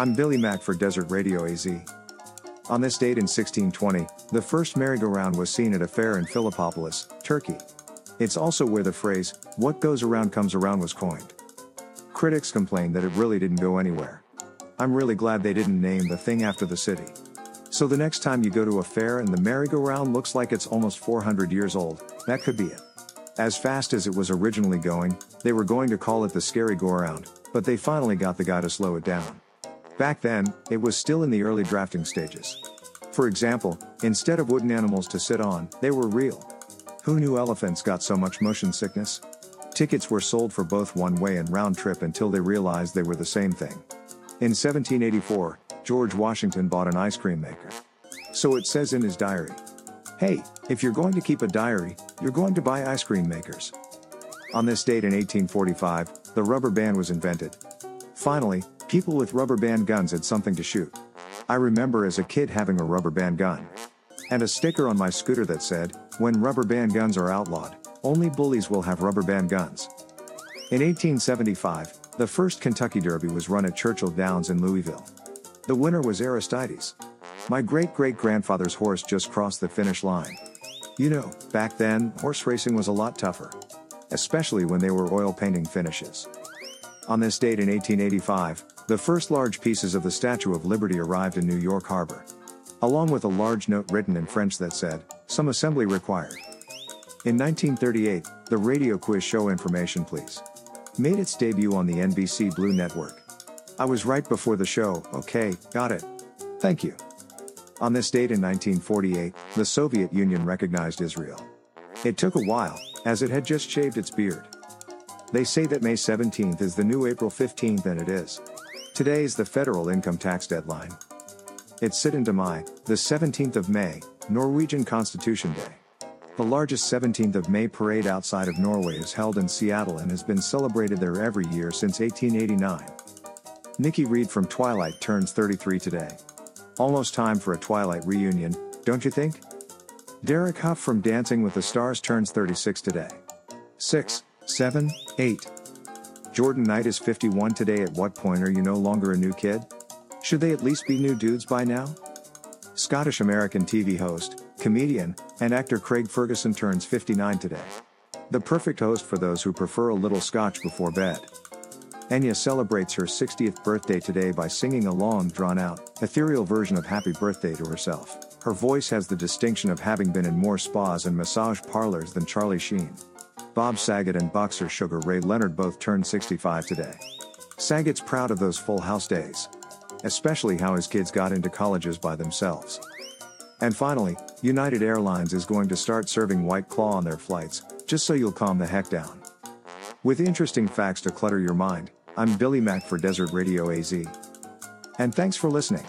I'm Billy Mack for Desert Radio AZ. On this date in 1620, the first merry-go-round was seen at a fair in Philippopolis, Turkey. It's also where the phrase, what goes around comes around was coined. Critics complained that it really didn't go anywhere. I'm really glad they didn't name the thing after the city. So the next time you go to a fair and the merry-go-round looks like it's almost 400 years old, that could be it. As fast as it was originally going, they were going to call it the scary go-around, but they finally got the guy to slow it down. Back then, it was still in the early drafting stages. For example, instead of wooden animals to sit on, they were real. Who knew elephants got so much motion sickness? Tickets were sold for both one way and round trip until they realized they were the same thing. In 1784, George Washington bought an ice cream maker. So it says in his diary. Hey, if you're going to keep a diary, you're going to buy ice cream makers. On this date in 1845, the rubber band was invented. Finally, people with rubber band guns had something to shoot. I remember as a kid having a rubber band gun. And a sticker on my scooter that said, when rubber band guns are outlawed, only bullies will have rubber band guns. In 1875, the first Kentucky Derby was run at Churchill Downs in Louisville. The winner was Aristides. My great great grandfather's horse just crossed the finish line. You know, back then, horse racing was a lot tougher. Especially when they were oil painting finishes. On this date in 1885, the first large pieces of the Statue of Liberty arrived in New York Harbor. Along with a large note written in French that said, some assembly required. In 1938, the radio quiz show Information Please made its debut on the NBC Blue Network. I was right before the show, okay, got it. Thank you. On this date in 1948, the Soviet Union recognized Israel. It took a while, as it had just shaved its beard. They say that May 17th is the new April 15th and it is. Today is the federal income tax deadline. It's Syttende Mai, the 17th of May, Norwegian Constitution Day. The largest 17th of May parade outside of Norway is held in Seattle and has been celebrated there every year since 1889. Nikki Reed from Twilight turns 33 today. Almost time for a Twilight reunion, don't you think? Derek Hough from Dancing with the Stars turns 36 today. 6, 7, 8. Jordan Knight is 51 today. At what point are you no longer a new kid? Should they at least be new dudes by now? Scottish American TV host, comedian, and actor Craig Ferguson turns 59 today. The perfect host for those who prefer a little scotch before bed. Enya celebrates her 60th birthday today by singing a long, drawn out, ethereal version of Happy Birthday to herself. Her voice has the distinction of having been in more spas and massage parlors than Charlie Sheen. Bob Saget and boxer Sugar Ray Leonard both turned 65 today. Saget's proud of those full house days. Especially how his kids got into colleges by themselves. And finally, United Airlines is going to start serving White Claw on their flights, just so you'll calm the heck down. With interesting facts to clutter your mind, I'm Billy Mack for Desert Radio AZ. And thanks for listening.